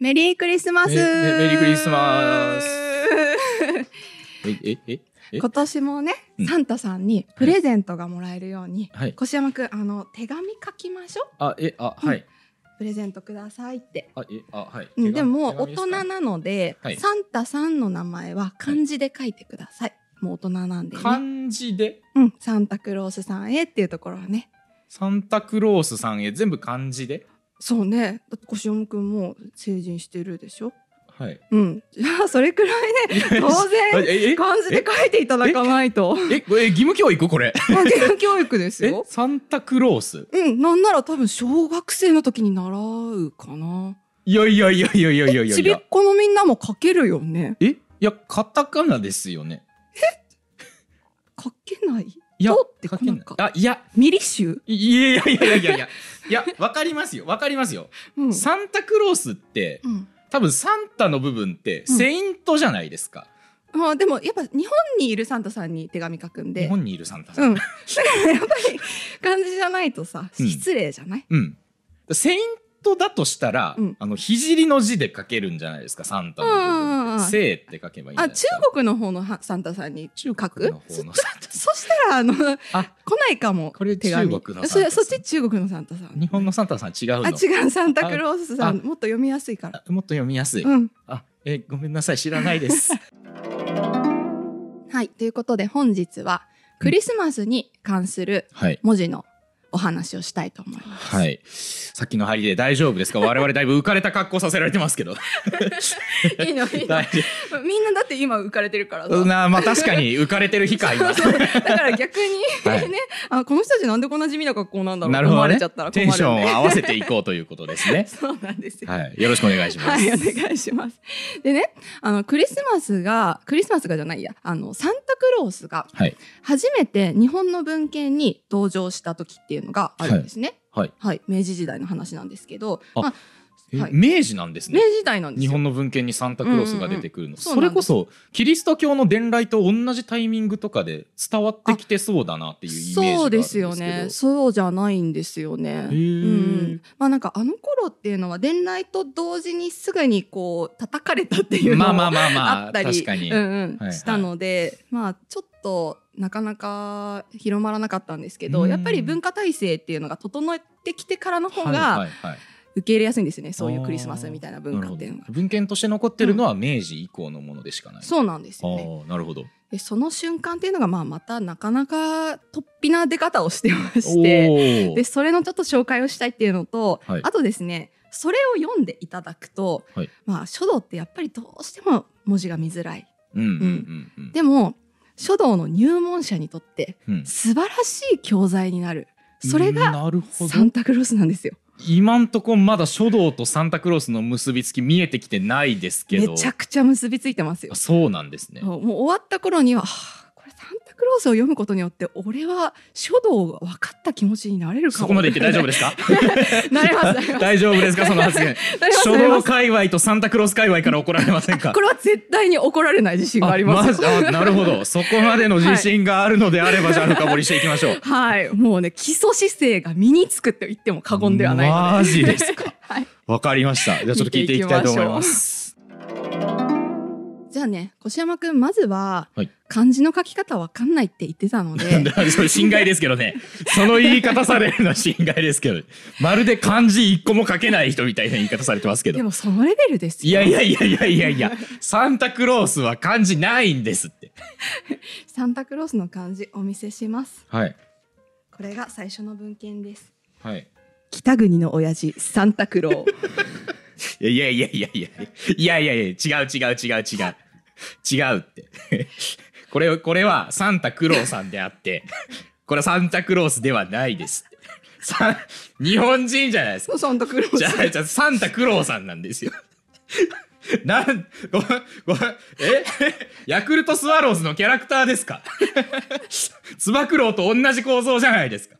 メリークリスマスえメメリークリスマス え、え、え、え？今年もね、うんサンタさんにプレゼントがもらえるように、はい。越山くん、あの、手紙書きましょう。あ、え、あ、はい。プレゼントくださいって。あ、え、あ、はい。うん、でも、大人なので、はいサンタさんの名前は漢字で書いてください。もう大人なんでね。漢字で、うん、サンタクロースさんへっていうところはね。サンタクロースさんへ全部漢字で？そうね。だって越山くんも成人してるでしょ？はい。うん。じゃあ、それくらいね、当然、え、え、漢字で書いていただかないと。え、これ義務教育これ。まあ義務教育ですえよ。サンタクロースうん、なんなら多分小学生の時に習うかな。いやいやいやいやいやいやいやちびっこのみんなも書けるよね。え？いや、カタカナですよね。書けない？いやとって書けないあ、いや、ミリ集いいやいやいやいやいやいや。わかりますよ。わかりますよ。うん。サンタクロースって、うん。多分サンタの部分って、うんセイントじゃないですか。ああでもやっぱ日本にいるサンタさんに手紙書くんで。日本にいるサンタさ。うんん。だからやっぱり漢字じゃないとさ、うん失礼じゃない、うん。セイントだとしたら、うんあの、聖の字で書けるんじゃないですか、サンタの部分。聖って書けばいいあ、中。国の方のはサンタさんに書く そそしたら、あの、あ、来ないかも。これ中国のそそっち中国のサンタさん。日本のサンタさん違うのあ、違う、サンタクロースさあん。もっと読みやすいから。あもっと読みやすい。うん。あ、え、ごめんなさい、知らないです。はい。ということで本日はクリスマスに関するはい。文字のお話をしたいと思います。はい。さっきの張りで大丈夫ですか？我々だいぶ浮かれた格好させられてますけど。いいのいいのみんなだって今浮かれてるから。なまあ確かに浮かれてる日か、今。そうだから逆に、はいねあこの人たちなんでこんな地味な格好なんだろうなるほどね思われちゃったら。困るテンションをね。合わせていこうということですね。そうなんですよ。はい。よろしくお願いします。はい、お願いします。でね、あの、クリスマスが、クリスマスがじゃないや、あの、サンタクロースがはい。初めて日本の文献に登場した時っていうのがあるんですね。はい。はい、明治時代の話なんですけど、あまあ、えはい明治なんですね。明治時代なんですよ。日本の文献にサンタクロースが出てくるの。うんうんうんそれこそ、キリスト教の伝来と同じタイミングとかで伝わってきてそうだなっていうイメージがあるんそうでです。よね。そうじゃないんですよね。うーん。まあなんかあの頃っていうのは伝来と同時にすぐにこう叩かれたっていうのもまあまあまあまあ、あったり、確かに。うんうんはいはいしたので、まあちょっとなかなか広まらなかったんですけど、うんやっぱり文化体制っていうのが整ってきてからの方はいが受け入れやすいんですよね。そういうクリスマスみたいな文化っていうのがなるほ。ど文献として残ってるのは明治以降のものでしかない。そうなんですよね。なるほど。でその瞬間っていうのがまあまたなかなか突飛な出方をしてまして。でそれのちょっと紹介をしたいっていうのと、はいあとですねそれを読んでいただくと、はいまあ書道ってやっぱりどうしても文字が見づらいうんうんうんうん。でも書道の入門者にとってうん。素晴らしい教材になる。それがサンタクロースなんですよ。今んとこまだ書道とサンタクロースの結びつき見えてきてないですけど。めちゃくちゃ結びついてますよ。あそうなんですね。もう終わった頃には、はあ、これサンタクロースを読むことによって俺は書道が分かった気持ちになれるかもそこまで言って大丈夫ですか？なれます大丈夫ですか？その発言。書道界隈とサンタクロース界隈から怒られませんか？これは絶対に怒られない自信がありますなるほど。そこまでの自信があるのであれば、じゃあ深掘りしていきましょう。はい。もうね、基礎姿勢が身につくって言っても過言ではない。マジですか？はい。わかりました。じゃあちょっと聞いていきたいと思います。じゃあね、越山くん、まずは、はい漢字の書き方わかんないって言ってたので、それ心外ですけどね。その言い方されるのは心外ですけど。まるで漢字一個も書けない人みたいな言い方されてますけど。でもそのレベルですよ。いやいやいやいやいやいや、サンタクロースは漢字ないんですって。サンタクロースの漢字お見せします。はい。これが最初の文献です。はい。北国の親父、サンタクロー。いやいやいやいやいやいやいや違う違う違う違う。違うって。これこれはサンタクローさんであってこれはサンタクロースではないですさ日本人じゃないですか。サンタクロース。じゃじゃサンタクローさんなんですよ。なんごごえ？ヤクルトスワローズのキャラクターですか？つば九郎と同じ構造じゃないですか。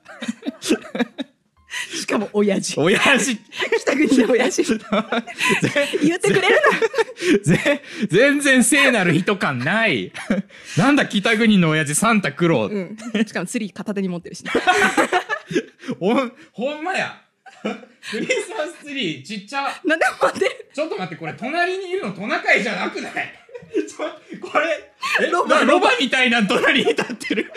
しかも親父。親父北国の親父。言ってくれるぜ全然聖なる人感ない。なんだ北国の親父サンタクロー。な。うん。しかも釣り片手に持ってるしね。ほん、ほんまや。クリスマスツリーちっちゃなんで待ってちょっと待ってこれ隣にいるのトナカイじゃなくない？これえロバなロバみたいな隣に立ってる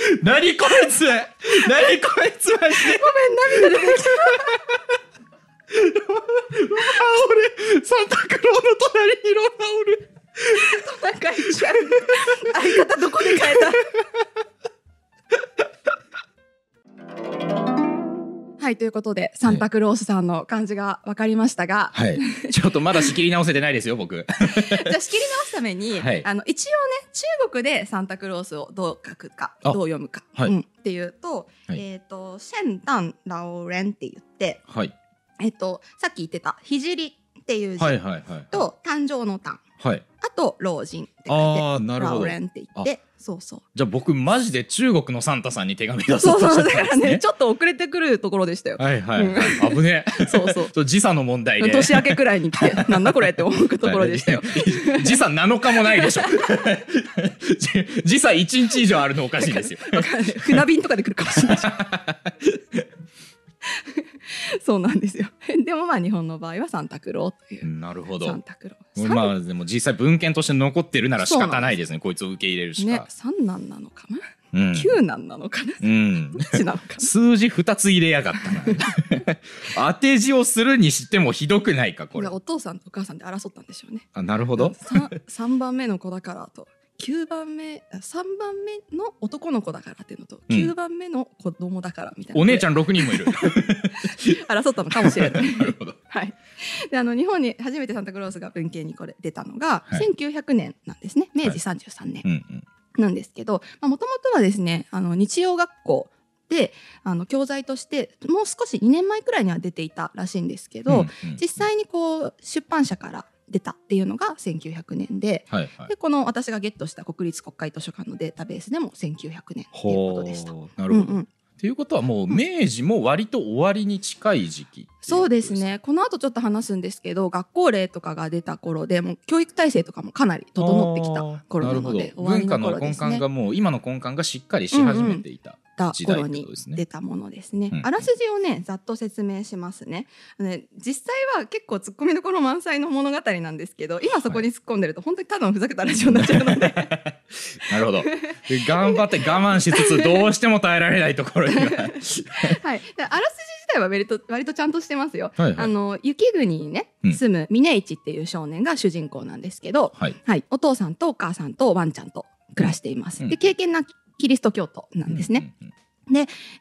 何こいつ。何こいつマジで。ごめん涙出てきた。あ俺サンタクローの隣におる仲いいじゃん相方どこで変えた？はいとい。うことでサンタクロースさんの感じが分かりましたが、はい。ちょっとまだ仕切り直せてないですよ僕。じゃあ仕切り直すために、はい。あの一応ね中国でサンタクロースをどう書くかあどう読むか、はい。うん、っていうと,、はい。えっ、と「シェンタンラオレン」って言って、はい。えっとさっき言ってた「ひじり」っていう字はいはいはい。と「誕生の誕はい」あと「老人」って書いてああなるほど。ラオレンって言ってそうそう。じゃあ僕マジで中国のサンタさんに手紙出そそううとしそうだからてたんですね。ね ちょっと遅れてくるところでしたよ。はいはい、はい、危ねえ。そうそう。そう時差の問題で。年明けくらいに来てなんだこれって思うところでしたよ。時差7日もないでしょ。じ時差1日以上あるのおかしいですよ。船便とかで来るかもしれない。し。そうなんですよ。でもまあ日本の場合はサンタクローという。なるほどサンタクロー。まあでも実際文献として残ってるなら仕方ないですねこいつを受け入れるしねか、、三男なのかな、うん九男なのかな、うんどっちなのかな？数字2つ入れやがったな 当て字をするにしてもひどくないかこれお父さんとお母さんで争ったんでしょうね。あなるほど三三番目の子だからと。9番目あ3番目の男の子だからっていうのと、うん。9番目の子供だからみたいな。お姉ちゃん6人もいる。争ったのかもしれない。なるほど。はい、であの日本に初めてサンタクロースが文献にこれ出たのが、はい。1900年なんですね。明治33年うんうん。なんですけどもともとはですねあの日曜学校であの教材としてもう少し2年前くらいには出ていたらしいんですけど、うんうん。実際にこう出版社から出たっていうのが1900年で。はいはい。でこの私がゲットした国立国会図書館のデータベースでも1900年っていうことでした。なるほど、うんうん。っていうことはもう明治も割と終わりに近い時期っていそうですね。この後ちょっと話すんですけど学校令とかが出た頃でもう教育体制とかもかなり整ってきた頃なのであーるほど。文化の根幹がもう今の根幹がしっかりし始めていた、た頃に出たものですね。あらすじをねざっと説明しますね。ね実際は結構ツッコミどころ満載の物語なんですけど今そこに突っ込んでると本当にただのふざけたラジオになっちゃうので。なるほど。で頑張って我慢しつつどうしても耐えられないところには。はい、であらすじ自体は割と割とちゃんとしてますよ。はいはい。あの雪国にねうん。住む峰市っていう少年が主人公なんですけど、はい。はい、お父さんとお母さんとワンちゃんと暮らしています。うん。で敬虔なキリスト教徒なんですね。うんうんうん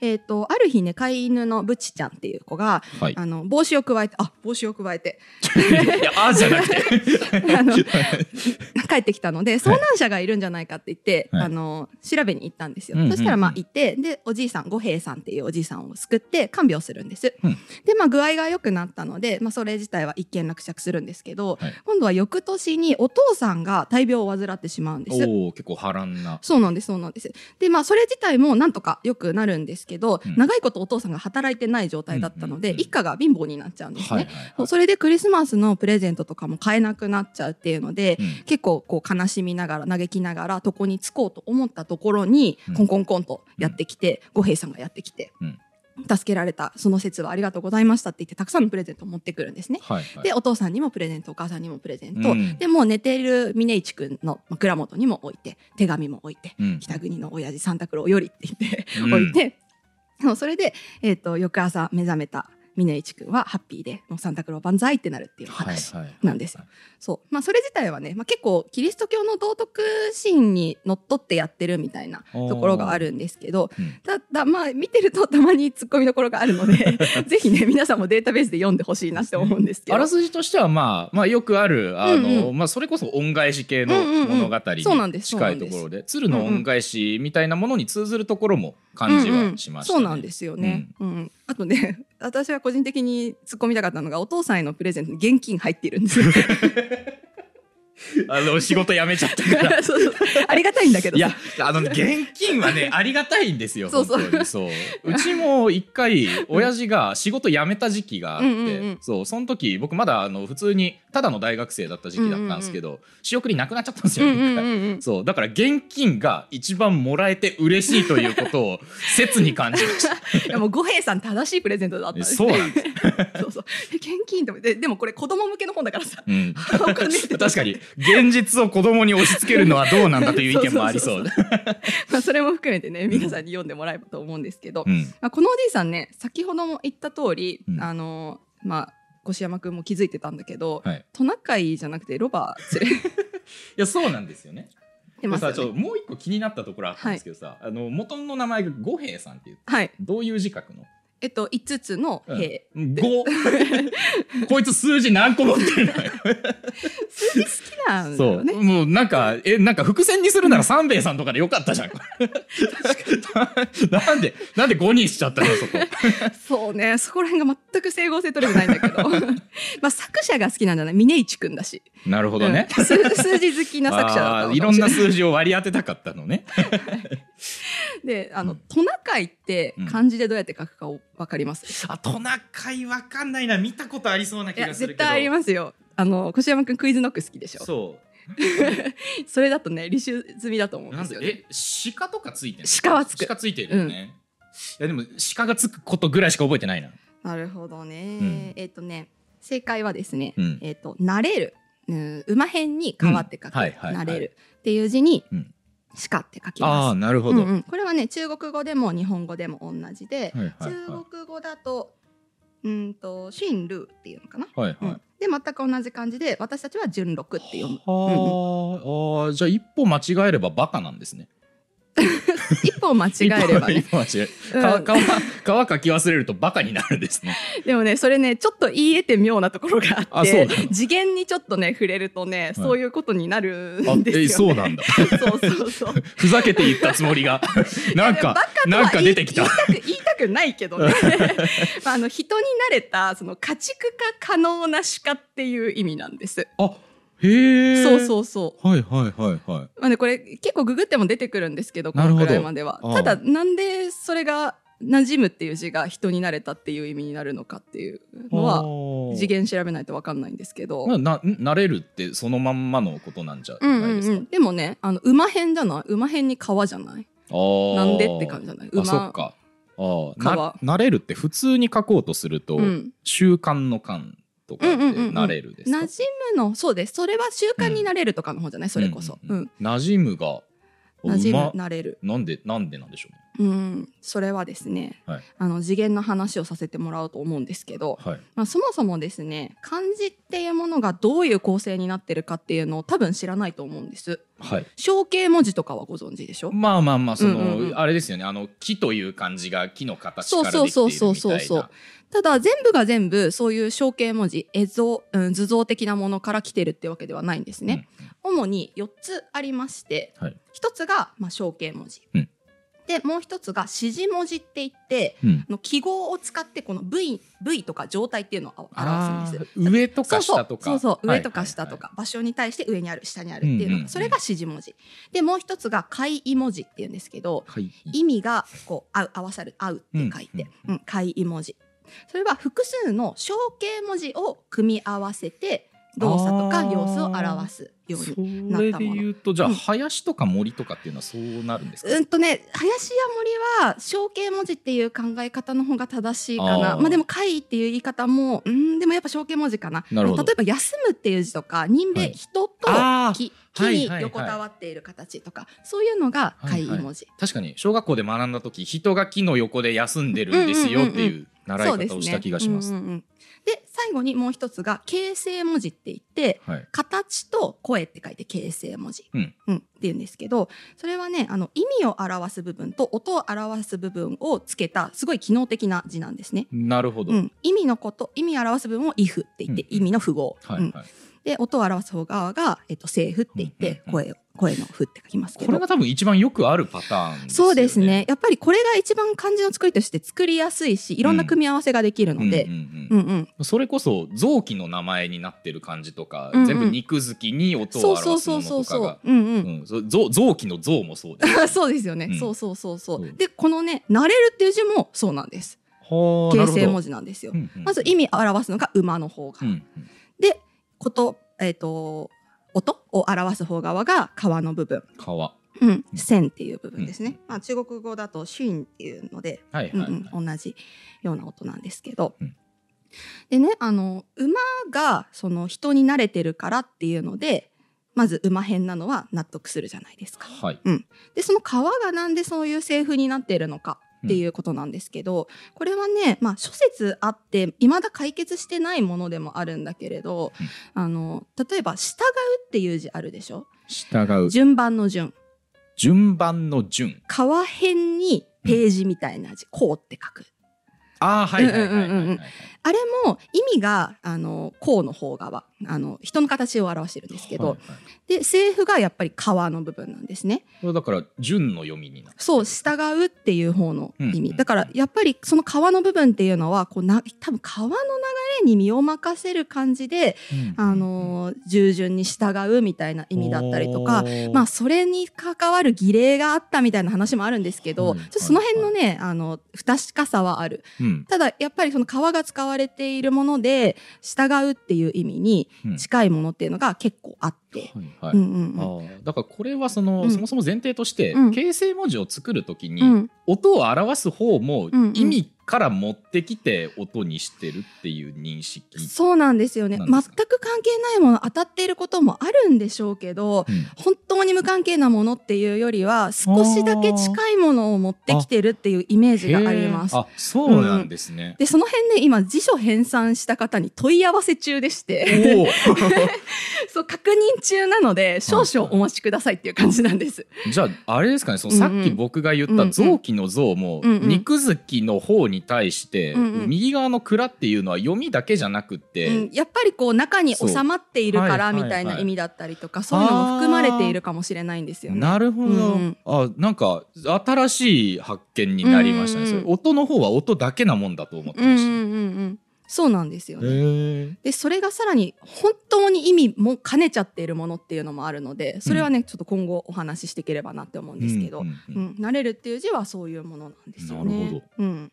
えっ、とある日ね飼い犬のブチちゃんっていう子がはい。あの帽子をくわえてあ帽子をくわえて。いやあじゃなくて。あの 帰ってきたので遭難者がいるんじゃないかって言って、はい。あの調べに行ったんですよ、うんうんうん。そしたらまあ行ってでおじいさん五平さんっていうおじいさんを救って看病するんです、うん。でまあ具合が良くなったので、まあ、それ自体は一件落着するんですけど、はい。今度は翌年にお父さんが大病を患ってしまうんです。おお結構波乱な。そうなんですそうなんです。でまあそれ自体もなんとか良くなるんですけど、うん。長いことお父さんが働いてない状態だったので、うんうんうん。一家が貧乏になっちゃうんですね、はいはいはい。それでクリスマスのプレゼントとかも買えなくなっちゃうっていうので、うん。結構こう悲しみながら嘆きながら床に着こうと思ったところに、うん。コンコンコンとやってきて、五平さんがやってきて、うん助けられたその説はありがとうございましたって言ってたくさんのプレゼントを持ってくるんですね。はいはい。でお父さんにもプレゼントお母さんにもプレゼント、うん。でもう寝ている峰一君の枕元にも置いて手紙も置いて、うん。北国の親父サンタクローよりって言って、うん。置いて。そうそれで、えー、と翌朝目覚めた峰一君はハッピーでもうサンタクロー万歳ってなるっていう話なんですよ。そう。まあ、それ自体はね、まあ、結構キリスト教の道徳心にのっとってやってるみたいなところがあるんですけどうん。ただまあ見てるとたまにツッコミどころがあるので ぜひね皆さんもデータベースで読んでほしいなって思うんですけど。あらすじとしてはまあまあよくあるあの、うんうまあそれこそ恩返し系のうんうんうん。物語にそうなんです。近いところで鶴の恩返しみたいなものに通ずるところも感じはしましたね。うんうんそうなんですよね。うん。あとね 私は個人的に突っ込みたかったのがお父さんへのプレゼントに現金入っているんですよ。あの仕事辞めちゃったから。そうそう。ありがたいんだけどいさやあのね現金はねありがたいんですよそうそう。そう。うちも一回親父が仕事辞めた時期があって、うんうんうん。そう。その時僕まだあの普通にただの大学生だった時期だったんですけど、仕送りなくなっちゃったんですよ、そうだから現金が一番もらえて嬉しいということを切に感じました。いやもう五平さん正しいプレゼントだったんで。すそうなんです、そうそう。え現金とででもこれ子供向けの本だからさ。うん、確かに。現実を子供に押し付けるのはどうなんだという意見もありそう。そうまあそれも含めてね皆さんに読んでもらえばと思うんですけど、うん。まあ、このおじいさんね先ほども言った通り、うん。あのまあ越山君も気づいてたんだけど、はい、トナカイじゃなくてロバいやそうなんですよねてますよさちょっと。もう一個気になったところあったんですけどさ、あの元の名前が五平さんっていうはい、どういう字書くのえっと五つの兵、五。こいつ数字何個持ってるのよ。数字好きなんだそう、よね。もうなんかえなんか伏線にするなら三兵衛さんとかでよかったじゃん。なんでなんで五にしちゃったのそこ。そうね。そこら辺が全く整合性取れてないんだけど。まあ作者が好きなんだね。峰一くんだし、なるほどね、うん。数数字好きな作者だったい。ろんな数字を割り当てたかったのね。い であの、うん。トナカイってうん漢字でどうやって書くかわかります、あトナカイわかんないな。見たことありそうない気やがするけど。絶対ありますよ。あの越山くんクイズノック好きでしょ？そ それだとね履修済みだと思ううんなんでですよね。え鹿とかついてる鹿はつく。鹿ついてるよね、いやでも鹿がつくことぐらいしか覚えてないな。なるほどね、ん。えっ、とね正解はですね、うん。えっ、と慣れる、うん、馬辺に変わって書く、うん。はいはいはい。慣れるっていう字に、うん。鹿って書きあます。あなるほど、うんうん。これはね中国語でも日本語でも同じで、はいはいはい。中国語だとうんとシンルーっていうのかな、はいはい、うん。で全く同じ感じで私たちは順六って読む。はあ、あーじゃあ一歩間違えればバカなんですね。一歩間違えればね。一歩間違えうん。か皮皮書き忘れるとバカになるんですね。でもねそれねちょっと言い得て妙なところがあって次元にちょっとね触れるとね、そういうことになるあんですよ、ね、えそうなんだ。そうそうそう。ふざけて言ったつもりが。なんかバカとはなんか出てきた。言い言いたく言いたくないけどね。まああの人に慣れたその家畜化可能な鹿っていう意味なんです。あへえ。そうそうそう。はいはいはいはい。まあねこれ結構ググっても出てくるんですけどこのくらいまでは。ただなんでそれが馴染むっていう字が人に慣れたっていう意味になるのかっていうのはは次元調べないと分かんないんですけど、なな慣れるってそのまんまのことなんじゃうんうんないですか？うん、でもねあの馬編じゃな。い馬編に川じゃない？なんでって感じじゃない？馬あそっか。あな慣れるって普通に書こうとすると、うん。習慣の慣とかってうんうんうんうん。慣れるですか、馴染むのそうです。それは習慣になれるとかの方じゃない、それこそ、ううんん。馴染むが馴染むなれる。なんでなんでなんでしょうん。それはですね、はい。あの次元の話をさせてもらおうと思うんですけど、はい。まあ、そもそもですね漢字っていうものがどういう構成になってるかっていうのを多分知らないと思うんです。はい。象形文字とかはご存知でしょ？まあまあまあその、うんうんうん。あれですよねあの木という漢字が木の形そうからできているみたいな。そうそうそうそうただ全部が全部そういう象形文字絵像、うん、図像的なものから来てるってわけではないんですね、主に4つありまして、はい。1つが、まあ、象形文字、うんでもう1つが指示文字って言ってうん。の記号を使ってこの部位部位とか状態っていうのを表すんです。上とか下とか。そうそう。上とか下とか、場所に対して上にある下にあるっていうの。が、それが指示文字。でもう一つが解意文字っていうんですけどはい意味がこう合う合わさる合うって書いて、ううんん。解意文字。それは複数の象形文字を組み合わせて動作とか様子を表すようにそれで言うとじゃあ、うん。林とか森とかっていうのはそうなるんですか、うんとね林や森は象形文字っていう考え方の方が正しいかな。まあでも解っていう言い方もうんでもやっぱ象形文字かな。な例えば休むっていう字とか人名、はい。人と木木にはいはい。はい横たわっている形とか、そういうのが解意文字、確かに小学校で学んだ時人が木の横で休んでるんですよっていう習い方をした気がします。うんうんうんで最後にもう一つが形成文字って言ってはい。形と声って書いて形成文字、うんって言うんですけどそれはねあの意味を表す部分と音を表す部分をつけたすごい機能的な字なんですね。なるほど。うん、意味のこと意味を表す部分を if って言って、うん意味の符号、うんはいはい。で音を表す方側が、えっと、声符って言って、声を声の符って書きますけど。これが多分一番よくあるパターンですよね。そうですね。やっぱりこれが一番漢字の作りとして作りやすいしいろんな組み合わせができるので、それこそ臓器の名前になってる感じとか、うんうん。全部肉付きに音をそうそう表すそうそうそものとかがう。うんうん。うん。そう臓臓器の臓もそうです。そうですよね、うん。そうそうそうそう。でこのね「慣れる」っていう字もそうなんです。は形成文字なんですよ、うんうんまず意味を表すのが馬の方が、うんうん。でことえっ、と音を表す方側が川の部分。川。うん、線っていう部分ですね。まあ、中国語だとシュンっていうので、はいはい、うんはい。うん、同じような音なんですけど、うん。でねあの馬がその人に慣れてるからっていうのでまず馬編なのは納得するじゃないですか。はい。でその川がなんでそういう製風になっているのかっていうことなんですけど、これはね、まあ、諸説あって未だ解決してないものでもあるんだけれど、あの例えば「従う」っていう字あるでしょ？従う。順番の順。順番の順。川辺にページみたいな字「こう」って書くああ、はいはいはいあれも意味があのこうの方側あの人の形を表してるんですけど、はいはい。で政府がやっぱり川の部分なんですね。これだから順の読みになる。そう従うっていう方の意味、うんうん。だからやっぱりその川の部分っていうのはこうな多分川の流れに身を任せる感じで、あの従順に従うみたいな意味だったりとか、まあそれに関わる儀礼があったみたいな話もあるんですけど、はいちょっとその辺のね、あの不確かさはある。うん。ただやっぱりその川が使われているもので従うっていう意味にうん。近いものっていうのが結構あって。はいはい。うんうんうん。あー。だからこれはその、うん。そもそも前提として、うん。形成文字を作るときに、うん。音を表す方もうんうん。意味から持ってきて音にしてるっていう認識、そうなんですよね。全く関係ないもの当たっていることもあるんでしょうけどうん。本当に無関係なものっていうよりは少しだけ近いものを持ってきてるっていうイメージがあります。あそうなんですね。でその辺ね今辞書編纂した方に問い合わせ中でして。そう確認中なので少々お待ちくださいっていう感じなんです。じゃああれですかねそのうんうんさっき僕が言ったうんうん臓器の臓もうんうん肉付きの方に対してうんうん。右側の蔵っていうのは読みだけじゃなくって、うん、やっぱりこう中に収まっているからみたいなはい意味だったりとかそういうのも含まれているかもしれないんですよね。なるほど、うんうん。あなんか新しい発見になりましたね、うんうん音の方は音だけなもんだと思ってました、うんうんうんうん。そうなんですよね。でそれがさらに本当に意味も兼ねちゃっているものっていうのもあるのでそれはね、ちょっと今後お話ししていければなって思うんですけど、ううんんうん。うん。慣れるっていう字はそういうものなんですよね。なるほど。うん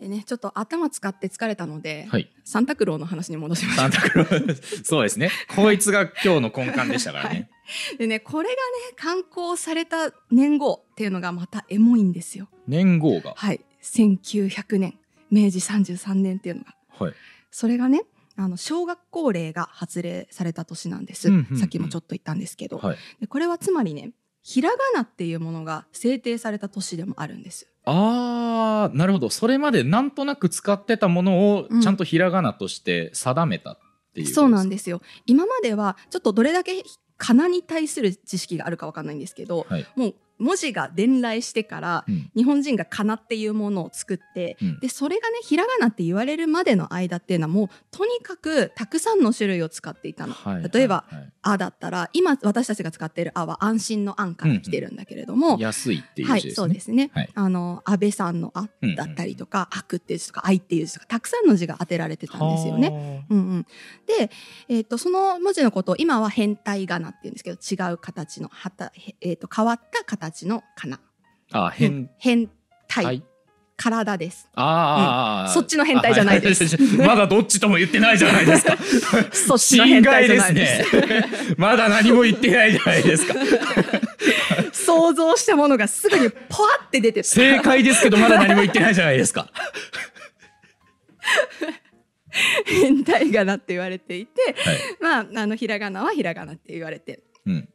でね、ちょっと頭使って疲れたので、はい。サンタクローの話に戻しましょサンタクロー。そうですね。こいつが今日の根幹でしたからね、う。でねこれがね刊行された年号っていうのがまたエモいんですよ。年号が？はい。1900年。明治33年っていうのが。はい。それがねあの小学校令が発令された年なんです、うんうんうん。さっきもちょっと言ったんですけど、はい。でこれはつまりねひらがなっていうものが制定された年でもあるんです。あーなるほど。それまでなんとなく使ってたものをうん。ちゃんとひらがなとして定めたっていうそうなんでですよ。今まではちょっとどれだけかなに対する知識があるかわかんないんですけど、はい。もう文字が伝来してからす、うん。日本人がかなっていうものを作ってうん。でそれがねひらがなって言われるまでの間っていうのはもうとにかくたくさんの種類を使っていたの。はい。例えばはい。はい。あだったら今私たちが使っているあは安心の安から来てるんだけれども、安いっていうはい字ですね、そうですね、はい。あの安倍さんの「あ」だったりとか「悪」っていう字とか「愛」っていう字とかたくさんの字が当てられてたんですよね。ねうんうん、で、えー、とその文字のことを今は変体仮名っていうんですけど違う形のはた、へえー、と変わった形の仮名あ変変態、体です。ああー、あそっちの変態じゃないですあはまだどっちとも言ってないじゃないですか。そっちの変態じゃないです。ですね。まだ何も言ってないじゃないですか。想像したものがすぐにポワって出て正解ですけどまだ何も言ってないじゃないですか。変態仮名って言われていて、はい。まああのひらがなはひらがなって言われて。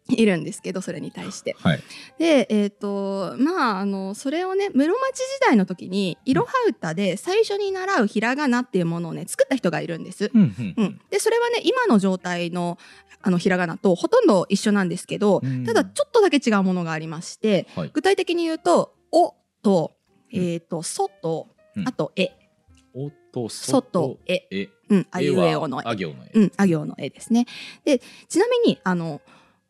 いるんですけどそれに対して。はい。でえっ、とまああのそれをね室町時代の時にいろは歌で最初に習うひらがなっていうものをね作った人がいるんです。うんうんう。ん、でそれはね今の状態のあのひらがなとほとんど一緒なんですけど、うんただちょっとだけ違うものがありましてはい。具体的に言うと「お」と「えー、とそ」とうんあと「え」おと「そ」と「え」え。うん、あ絵いうえおの絵。あ行の絵。うん、あ行の絵ですね。で、ちなみに、あの、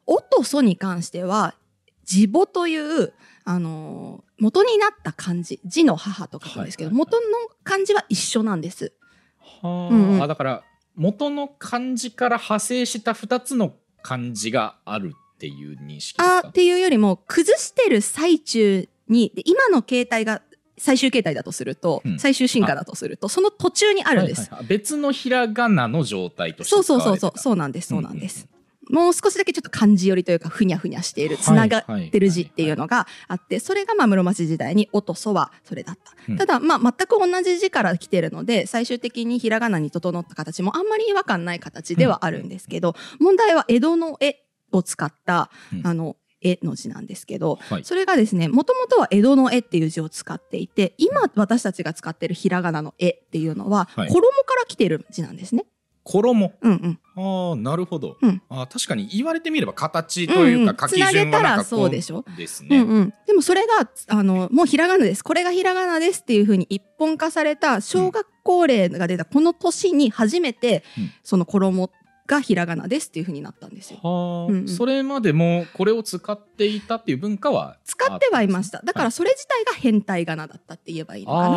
おとそに関しては、字母という、あの、元になった漢字、字の母と書くんですけど、はいはい元の漢字は一緒なんです。はうんうん。あ、だから元の漢字から派生した2つの漢字があるっていう認識ですか？あーっていうよりも、崩してる最中に、で今の形態が最終形態だとすると、うん。最終進化だとすると、その途中にあるんです。はいはいはい。別のひらがなの状態としてそうそうそうそう、そうなんです、そうなんです。もう少しだけちょっと漢字寄りというか、ふにゃふにゃしている、はいつながってる字っていうのがあって、それがまあ室町時代におとそはそれだった。うん。ただ、まあ全く同じ字から来てるので、最終的にひらがなに整った形もあんまり違和感ない形ではあるんですけど、問題は江戸の絵を使った、うん。あの、絵の字なんですけど、はい。それがですね、もともとは江戸の絵っていう字を使っていて、今私たちが使ってるひらがなの絵っていうのは、はい。衣から来てる字なんですね。衣？うんうん。ああなるほど、うん。あー確かに言われてみれば形というか書き順はつなげたらなんかこそうでしょ？ですね、うんうん。でもそれが、あの、もうひらがなです。これがひらがなですっていうふうに一本化された小学校例が出たこの年に初めて、うん。その衣がひらがなですっていうふうになったんですよ。はあ、うんうんそれまでもこれを使っていたっていう文化は使ってはいました。だからそれ自体が変態仮名だったって言えばいいのか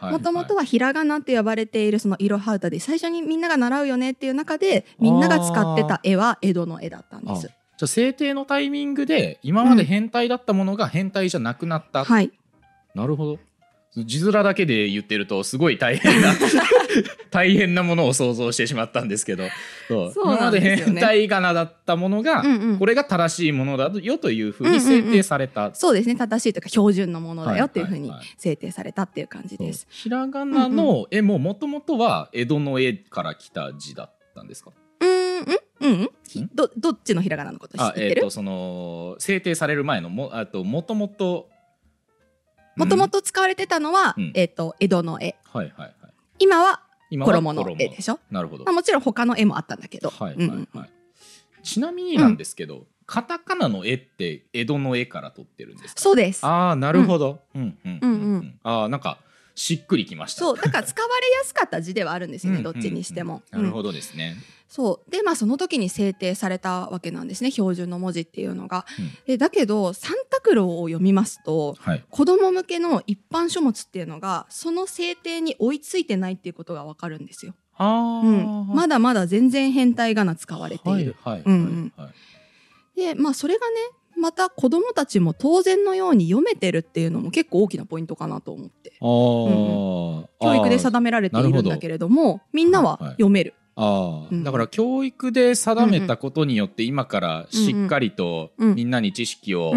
な。もともとはひらがなって呼ばれているその色は歌で最初にみんなが習うよねっていう中でみんなが使ってた絵は江戸の絵だったんです。じゃあ制定のタイミングで今まで変態だったものが変態じゃなくなった、はい。なるほど字面だけで言ってるとすごい大変な 大変なものを想像してしまったんですけど。そう。ね。今まで変態仮名だったものが、うんうん。これが正しいものだよというふうに制定された、そうですね。正しいというか標準のものだよっていうふうにはいはい。はい制定されたっていう感じです。ひらがなの絵ももともとは江戸の絵から来た字だったんですか？うーん、うん、うん？ど、どっちのひらがなのこと知ってる？あえっ、とその制定される前のもあともともともともと使われてたのは、うん。えっ、と、江戸の絵。はいはいはい。今は衣の絵でしょ？なるほど。まあ、もちろん他の絵もあったんだけど。はいはいうんうんはいちなみになんですけど、カタカナの絵って江戸の絵から取ってるんですか？そうです。ああなるほど、うん。うんうんうんああなんかしっくりきました。そう、だから使われやすかった字ではあるんですよね、うんどっちにしても。うん。なるほど。どですね、そう。で、まあ、その時に制定されたわけなんですね、標準の文字っていうのが。うん。でだけど、サンタクローを読みますと、はい。子供向けの一般書物っていうのが、その制定に追いついてないっていうことがわかるんですよ。うん。まだまだ全然変態仮名使われている。でまあそれがねまた子供たちも当然のように読めてるっていうのも結構大きなポイントかなと思って。あー、教育で定められているんだけれどもみんなは読める、あー、うん。だから教育で定めたことによって今からしっかりとうん。みんなに知識を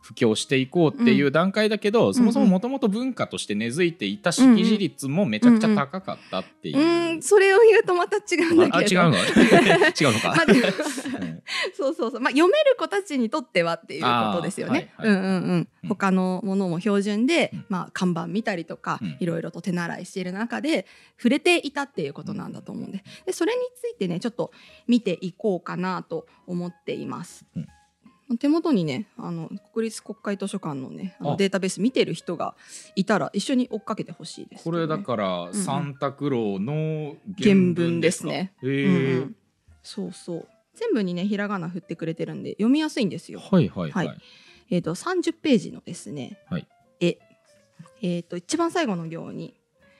布教していこうっていう段階だけど、そもそももともと文化として根付いていた識字率もめちゃくちゃ高かったっていう。うん。それを言うとまた違うんだああ違うの？違うのか、そうそうそう、まあ、読める子たちにとってはっていうことですよね。はいはい。うんうんうん。うん。他のものも標準で、うん。まあ、看板見たりとか、うん。いろいろと手習いしている中で触れていたっていうことなんだと思うんで。でそれについてねちょっと見ていこうかなと思っています。手元にねあの国立国会図書館のねあのあ。データベース見てる人がいたら一緒に追っかけてほしいです、これだから、んサンタクローの原文ですね。へえ、うんうん。そうそう全部にねひらがな振ってくれてるんで読みやすいんですよ。はいはいはい。はいえー、と30ページのですね、はい絵、えー、と一番最後の行に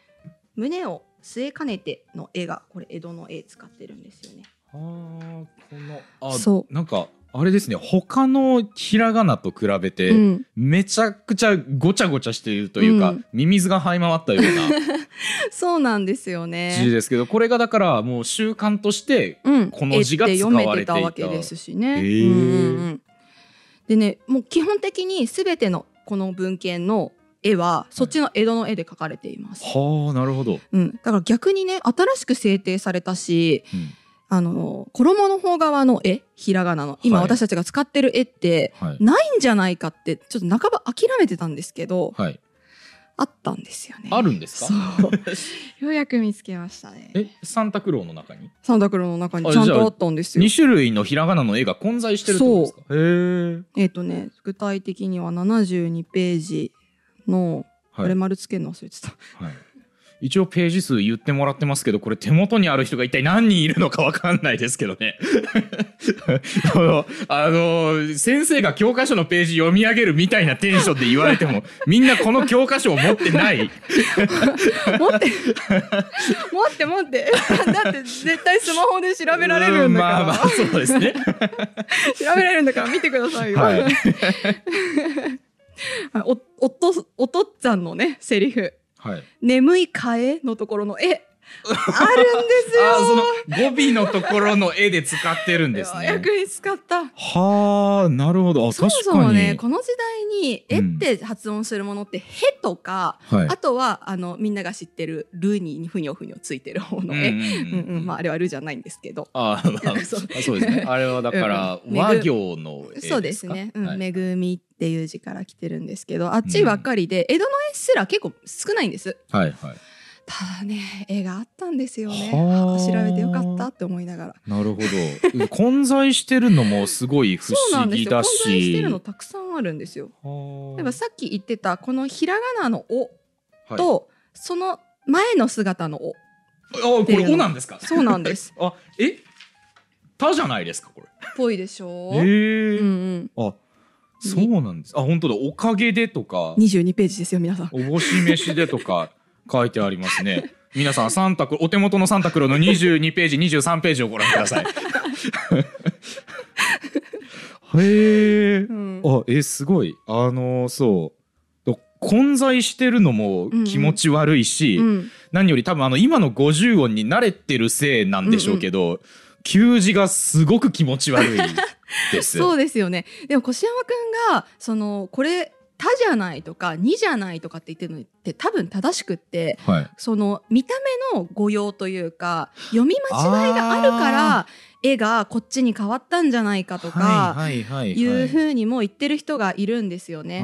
「胸を据えかねて」の絵がこれ江戸の絵使ってるんですよね。あーこのあそうなんかあれですね他のひらがなと比べて、うん、めちゃくちゃごちゃごちゃしているというか、うん。ミミズが這い回ったような そうなんですよ字ね。ですけどこれがだからもう習慣としてうん、この字が使われていた。読めてたわけですしね。へー。うんうんうん。でねもう基本的に全てのこの文献の絵はそっちの江戸の絵で描かれています。はあなるほど、うん、だから逆にね新しく制定されたしうんあの衣の方側の絵ひらがなの。今はい。私たちが使ってる絵ってはい。ないんじゃないかってちょっと半ば諦めてたんですけどはい、あったんですよね。あるんですか？そう。ようやく見つけましたね。えサンタクローの中に？サンタクローの中にちゃんとあったんですよ。2。種類のひらがなの絵が混在してるってことですか？へええっ、とね具体的には72ページの、はい。あれ丸つけるの忘れてた。はい、一応ページ数言ってもらってますけどこれ手元にある人が一体何人いるのかわかんないですけどね。あのあの先生が教科書のページ読み上げるみたいなテンションで言われてもみんなこの教科書を持ってない。持って持って持って。だって絶対スマホで調べられるんだから、まあまあそうですね。調べられるんだから見てくださいよ、はい。おおとおとっちゃんのねセリフはい「眠い替え」のところの絵。あるんですよ。あその語尾のところの絵で使ってるんですね。役に使った。はあなるほど。あそもそもね。この時代に「え」うんって発音するものって「へ」とか、はい。あとはあのみんなが知ってる「る」にふにょふにょついてる方の絵、うんうんまあ、あれは「る」じゃないんですけど。あーまあ そう。ですね。あれはだからうん和行の絵ですか？そうですね「うん。はい。めぐみ」っていう字から来てるんですけどあっちばっかりで、江戸の絵すら結構少ないんです。はいはい。ただね絵があったんですよね。はあ。調べてよかったって思いながら。なるほど。混在してるのもすごい不思議だ混在してし。るのたくさんあるんですよ。はあ。例えばさっき言ってたこのひらがなの「お」はい。と、その前の姿の「おあこれ「お」なんですか？そうなんです。あえ？たじゃないですかこれ。ぽいでしょ？え。う、ーうんうん。あそうなんです。あ本当だ。おかげでとか。22ページですよ皆さん。おぼし飯でとか書いてありますね。皆さんサンタクロお手元のサンタクロの22ページ23ページをご覧ください。へえ。うんあえすごいあのそう混在してるのも気持ち悪いし、うん何より多分あの今の50音に慣れてるせいなんでしょうけど、給字がすごく気持ち悪いです。そうですよねでも越山くんがそのこれ「た」じゃないとか「に」じゃないとかって言ってるのって多分正しくってはい、その見た目の誤用というか読み間違いがあるから絵がこっちに変わったんじゃないかとかはいうふうにも言ってる人がいるんですよね。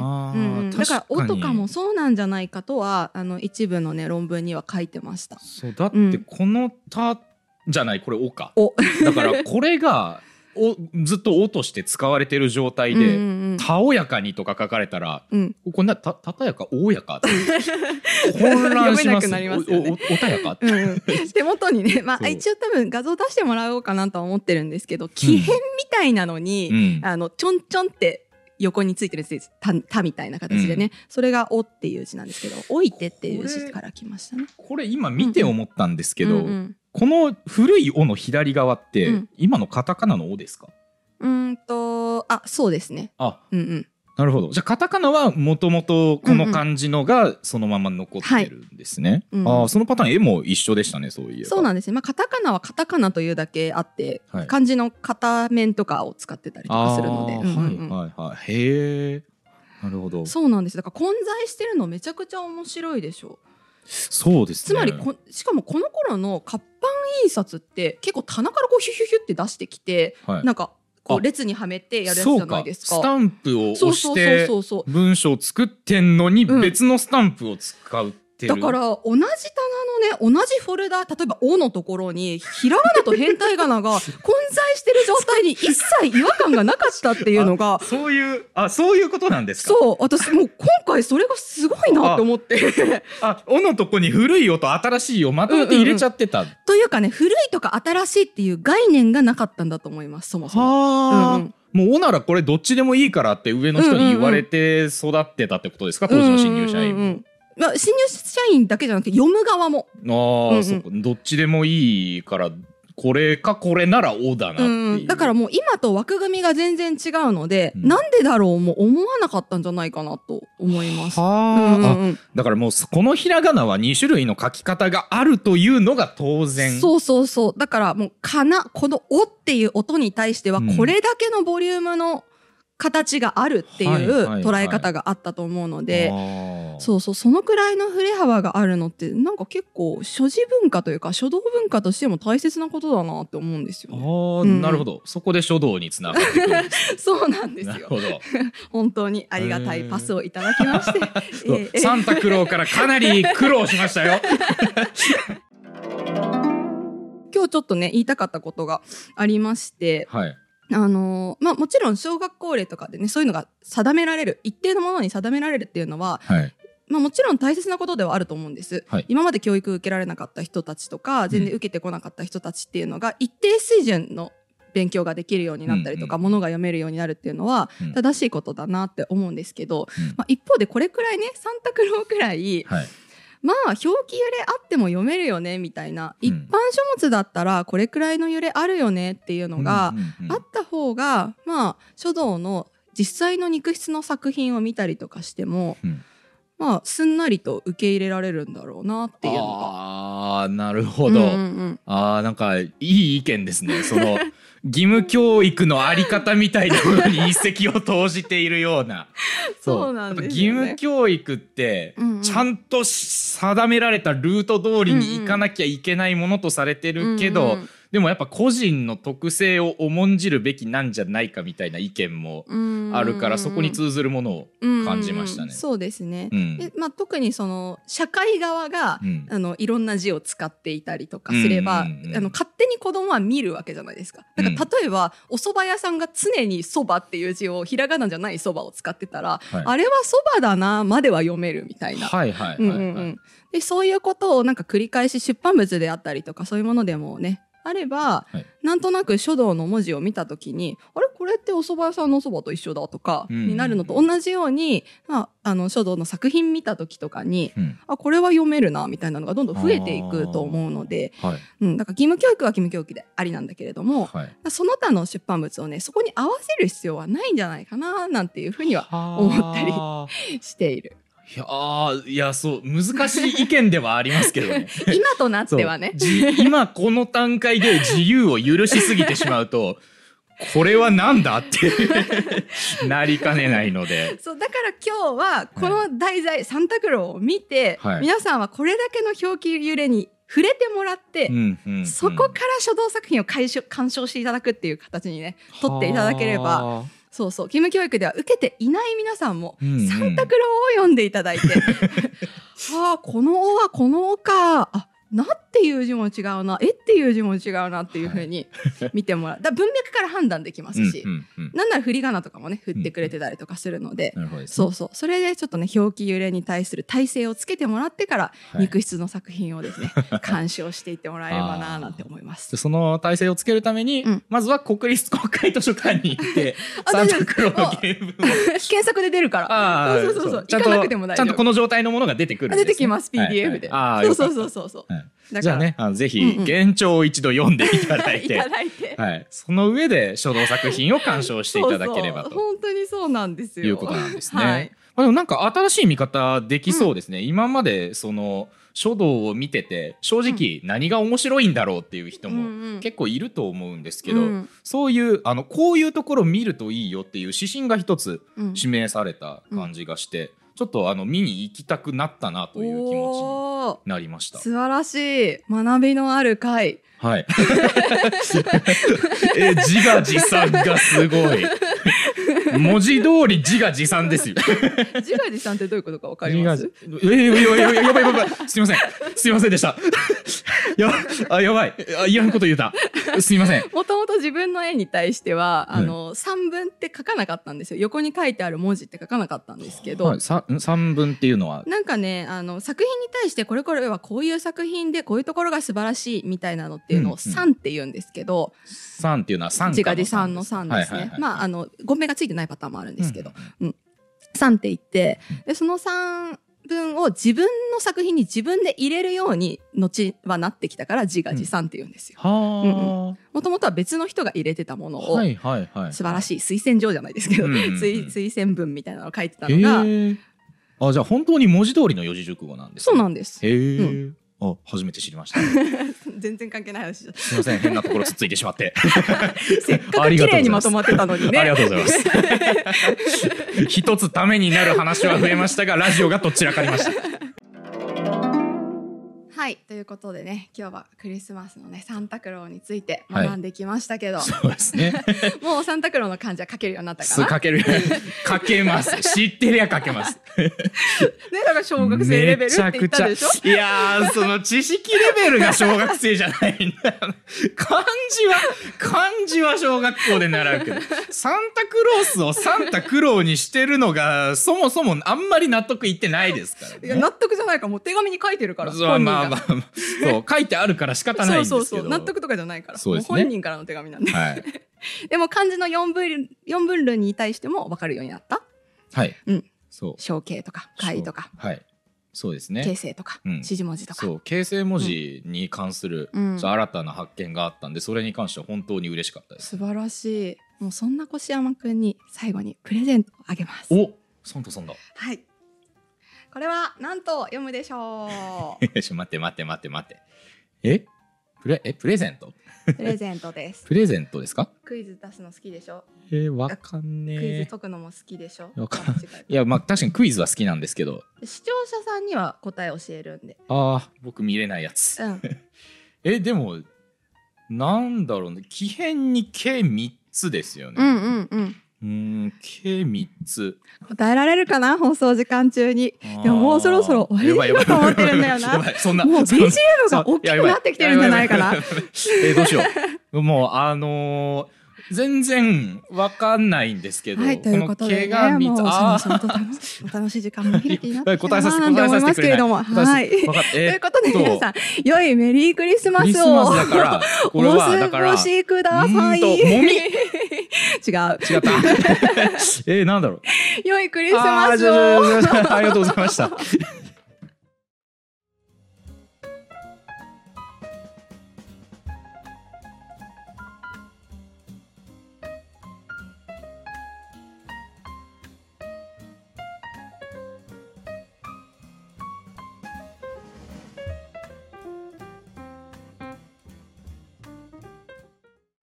だから「お」とかもそうなんじゃないかとはあの一部のね論文には書いてました。そうだってうん。この「た」じゃない？これ「お」か。お。だからこれがおずっと「お」として使われてる状態でうんうん「たおやかに」とか書かれたらうん。うんこれなたたたやかおおやか？っ て混乱します読めなくなりますよね。おおおたやか？ってうんうん。手元にね、まあ、一応多分画像出してもらおうかなとは思ってるんですけど木片みたいなのに、うん。あのちょんちょんって横についてるやつです「た」たみたいな形でね、それが「お」っていう字なんですけど「おいて」っていう字から来ましたね。これ今見て思ったんですけど、うんうん。この古い「お」の左側って、うん。今のカタカナの「お」ですか？うーんとあそうですね。あ。うんうん、なるほど。じゃあカタカナはもともとこの漢字のがそのまま残ってるんですね、うん。ああそのパターン絵も一緒でしたねそういえば。そうなんです。ね。まあカタカナはカタカナというだけあって、はい。漢字の片面とかを使ってたりとかするので、うんうんうん。はいはいはい。へえなるほど。そうなんです。だから混在してるのめちゃくちゃ面白いでしょ。そうですね。つまりこしかもこの頃の活版印刷って結構棚からこうヒュヒュヒュって出してきて、はい。なんかこあう列にはめてやるやつじゃないですか。スタンプを押しそうそうそうて。文章を作ってんのにうん別のスタンプを使うってる、だから同じ棚のね同じフォルダ例えば「お」のところにひらがなと変体仮名が混在してる状態に一切違和感がなかったっていうのがそういうあそういうことなんですか？そう私もう今回それがすごいなって思って。あ「お」のとこに古い音新しいをまとめて入れちゃってた、というかね古いとか新しいっていう概念がなかったんだと思いますそもそも。はあ、うんうん。もう「お」ならこれどっちでもいいからって上の人に言われて育ってたってことですか、当時の新入社員も。うんうんうんまあ、新入社員だけじゃなくて読む側も、ああ、うんうん。そっか。どっちでもいいからこれかこれなら「お」だなだからもう今と枠組みが全然違うので、うん。なんでだろうも思わなかったんじゃないかなと思います。はあ、うんうんだからもうこのひらがなは2種類の書き方があるというのが当然。そうそうそう。だからもう「かな」この「お」っていう音に対してはうん。これだけのボリュームの形があるっていうはい捉え方があったと思うので、あー。そうそうそのくらいの振れ幅があるのってなんか結構所持文化というか書道文化としても大切なことだなって思うんですよあね。ー、うん。なるほど。そこで書道につながる そうなんですよ。なるほど。本当にありがたいパスをいただきまして、ええサンタクローからかなり苦労しましたよ。今日ちょっとね言いたかったことがありまして、はいあのーまあもちろん小学校例とかでねそういうのが定められる一定のものに定められるっていうのははい。まあ、もちろん大切なことではあると思うんです、はい。今まで教育受けられなかった人たちとか全然受けてこなかった人たちっていうのが一定水準の勉強ができるようになったりとか、うん。ものが読めるようになるっていうのはうん。正しいことだなって思うんですけど、うん。まあ、一方でこれくらいねサンタクローくらいはいまあ表記揺れあっても読めるよねみたいな、うん。一般書物だったらこれくらいの揺れあるよねっていうのが、あった方がまあ書道の実際の肉筆の作品を見たりとかしても、うん。まあすんなりと受け入れられるんだろうなっていうのが。ああなるほど、うんうんうん。ああなんかいい意見ですねその義務教育のあり方みたいなものに一石を投じているような。そうなんですよね。義務教育ってうんうんちゃんと定められたルート通りに行かなきゃいけないものとされてるけど、うんうんでもやっぱ個人の特性を重んじるべきなんじゃないかみたいな意見もうん。あるからそこに通ずるものを感じましたね。う。そうですね。うん。でまあ、特にその社会側が、うん。あのいろんな字を使っていたりとかすれば、うんうんうん。あの勝手に子供は見るわけじゃないですか。だから例えば、お蕎麦屋さんが常に蕎麦っていう字をひらがなじゃない蕎麦を使ってたら、はい。あれは蕎麦だなまでは読めるみたいな。はいはいはい、はい。うんうんうん、でそういうことをなんか繰り返し出版物であったりとかそういうものでもねあれば、はい。なんとなく書道の文字を見た時にあれ？これってお蕎麦屋さんのお蕎麦と一緒だとかうん。になるのと同じように、まあ、あの書道の作品見た時とかにうん。あこれは読めるなみたいなのがどんどん増えていくと思うので、はい。うん、だから義務教育は義務教育でありなんだけれどもはい。その他の出版物をねそこに合わせる必要はないんじゃないかななんていうふうには思ったりはあしているいやーいやそう難しい意見ではありますけどね。今となってはね。今この段階で自由を許しすぎてしまうとこれはなんだって なりかねないので。そうだから今日はこの題材、サンタクローを見て、はい。皆さんはこれだけの表記揺れに触れてもらって、うんうんうん。そこから書道作品を鑑賞鑑賞していただくっていう形にね取っていただければはあそうそう。義務教育では受けていない皆さんも、うんうん。サンタクローを読んでいただいて。は あこの「お」はこの「お」か。あなっていう字も違うなえっていう字も違うなっていうふうに見てもらう、だ文脈から判断できますし、うんうんうん。なんなら振り仮名とかもね振ってくれてたりとかするので、そうそう。それでちょっとね表記揺れに対する体制をつけてもらってから、はい。肉質の作品をですね 鑑賞していってもらえればななんて思います。で。その体制をつけるために、うん。まずは国立国会図書館に行って あサン大丈夫。タクローの原文を。検索で出るから。そうそうそうそう。ちゃん行かなくても大丈夫。とちゃんとこの状態のものが出てくるんです、ね、出てきます PDF で。はい。はいあーそうそうそうそうそう。はいじゃあねあのぜひうんうん現状を一度読んでいただいいて。はい、その上で書道作品を鑑賞していただければと本当にそうなんですよ。いうことなんですね。はい。まあ、でもなんか新しい見方できそうですね。今までその書道を見てて正直何が面白いんだろうっていう人もうんうん結構いると思うんですけど、うんそういうあのこういうところ見るといいよっていう指針が一つうん指名された感じがして、ちょっとあの見に行きたくなったなという気持ちになりました。素晴らしい学びのある回。はい。え自画自賛がすごい。文字通り自画自賛ですよ。自画自賛ってどういうことかわかります？えー、やばいやばいやばい。すいません。すいませんでした。やあやばい。あいらんこと言うた。すいません。もともと自分の絵に対しては、あの三文って書かなかったんですよ。横に書いてある文字って書かなかったんですけど。はい、さ三分っていうのは？なんかねあの作品に対してこれこれはこういう作品でこういうところが素晴らしいみたいなのっていうのを「うんうん三」って言うんですけど、三っていうのは三自画自賛の「三」ですね、はいはいはい。まああの語名がついてないパターンもあるんですけど。うん「三」って言ってでその三文を自分の作品に自分で入れるように後はなってきたから自画自賛って言うんですよ。はもともとは別の人が入れてたものあ、を、はいはいはい素晴らしい推薦状じゃないですけど、うんうんうん推推薦文みたいなのを書いてたへのが、えあじゃあ本当に文字通りの四字熟語なんです、ね、そうなんです。へえ、うあ初めて知りました。全然関係ない話だすいません変なところつっついてしまって。せっかく綺麗にまとまってたのにね。ありがとうございます。一つためになる話は増えましたがラジオがどちらかりましたはい。ということでね今日はクリスマスのねサンタクローについてはい学んできましたけど、そうですね。もうサンタクローの漢字は書けるようになったかな？すかける。かけます。知ってりゃかけます。ねだから小学生レベルって言ったでしょ？めちゃくちゃいやー、その知識レベルが小学生じゃないんだよ。漢字は、漢字は小学校で習うけど、サンタクロースをサンタクローにしてるのが、そもそもあんまり納得いってないですからね。いや納得じゃないからもう手紙に書いてるからまあまあまあ、そう、書いてあるから仕方ないんですけど。そうそうそう納得とかじゃないからそうですね本人からの手紙なんではい。でも漢字の四分四分類に対しても分かるようになったはい。うんそう。象形とか貝とかはい。そうですね。形成とかうん指示文字とか、そう形成文字に関する、うん新たな発見があったんでそれに関しては本当に嬉しかったです。素晴らしいもうそんな越山くんに最後にプレゼントをあげますおサンタさんだ。はいこれは何と読むでしょう。よし待って待って待って待って。え？プレえプレゼント？プレゼントです。プレゼントですか？クイズ出すの好きでしょ？えー、わかんねクイズえ。解くのも好きでしょ？わかんいやまあ確かにクイズは好きなんですけど。た視聴者さんには答え教えるんで。ああ僕見れないやつ。うん。えでもなんだろうね。奇変に計3つですよね。うんうんうんうーん計3つ。答えられるかな？放送時間中に。いやもうそろそろ終わりにしようと思ってるんだよな。そんなもう BGM が大きくなってきてるんじゃないかな。えーどうしよう。もう、あのー全然わかんないんですけど、はい、ということでね、もうそあろそろと楽しお楽しい時間も開きになってきた 答えさせて、ななんて思います。けれども、はい。とえいうことで皆さん、良いメリークリスマスをお過ごしください。違う。違った。えー、なんだろう。良いクリスマスをありがとうございました。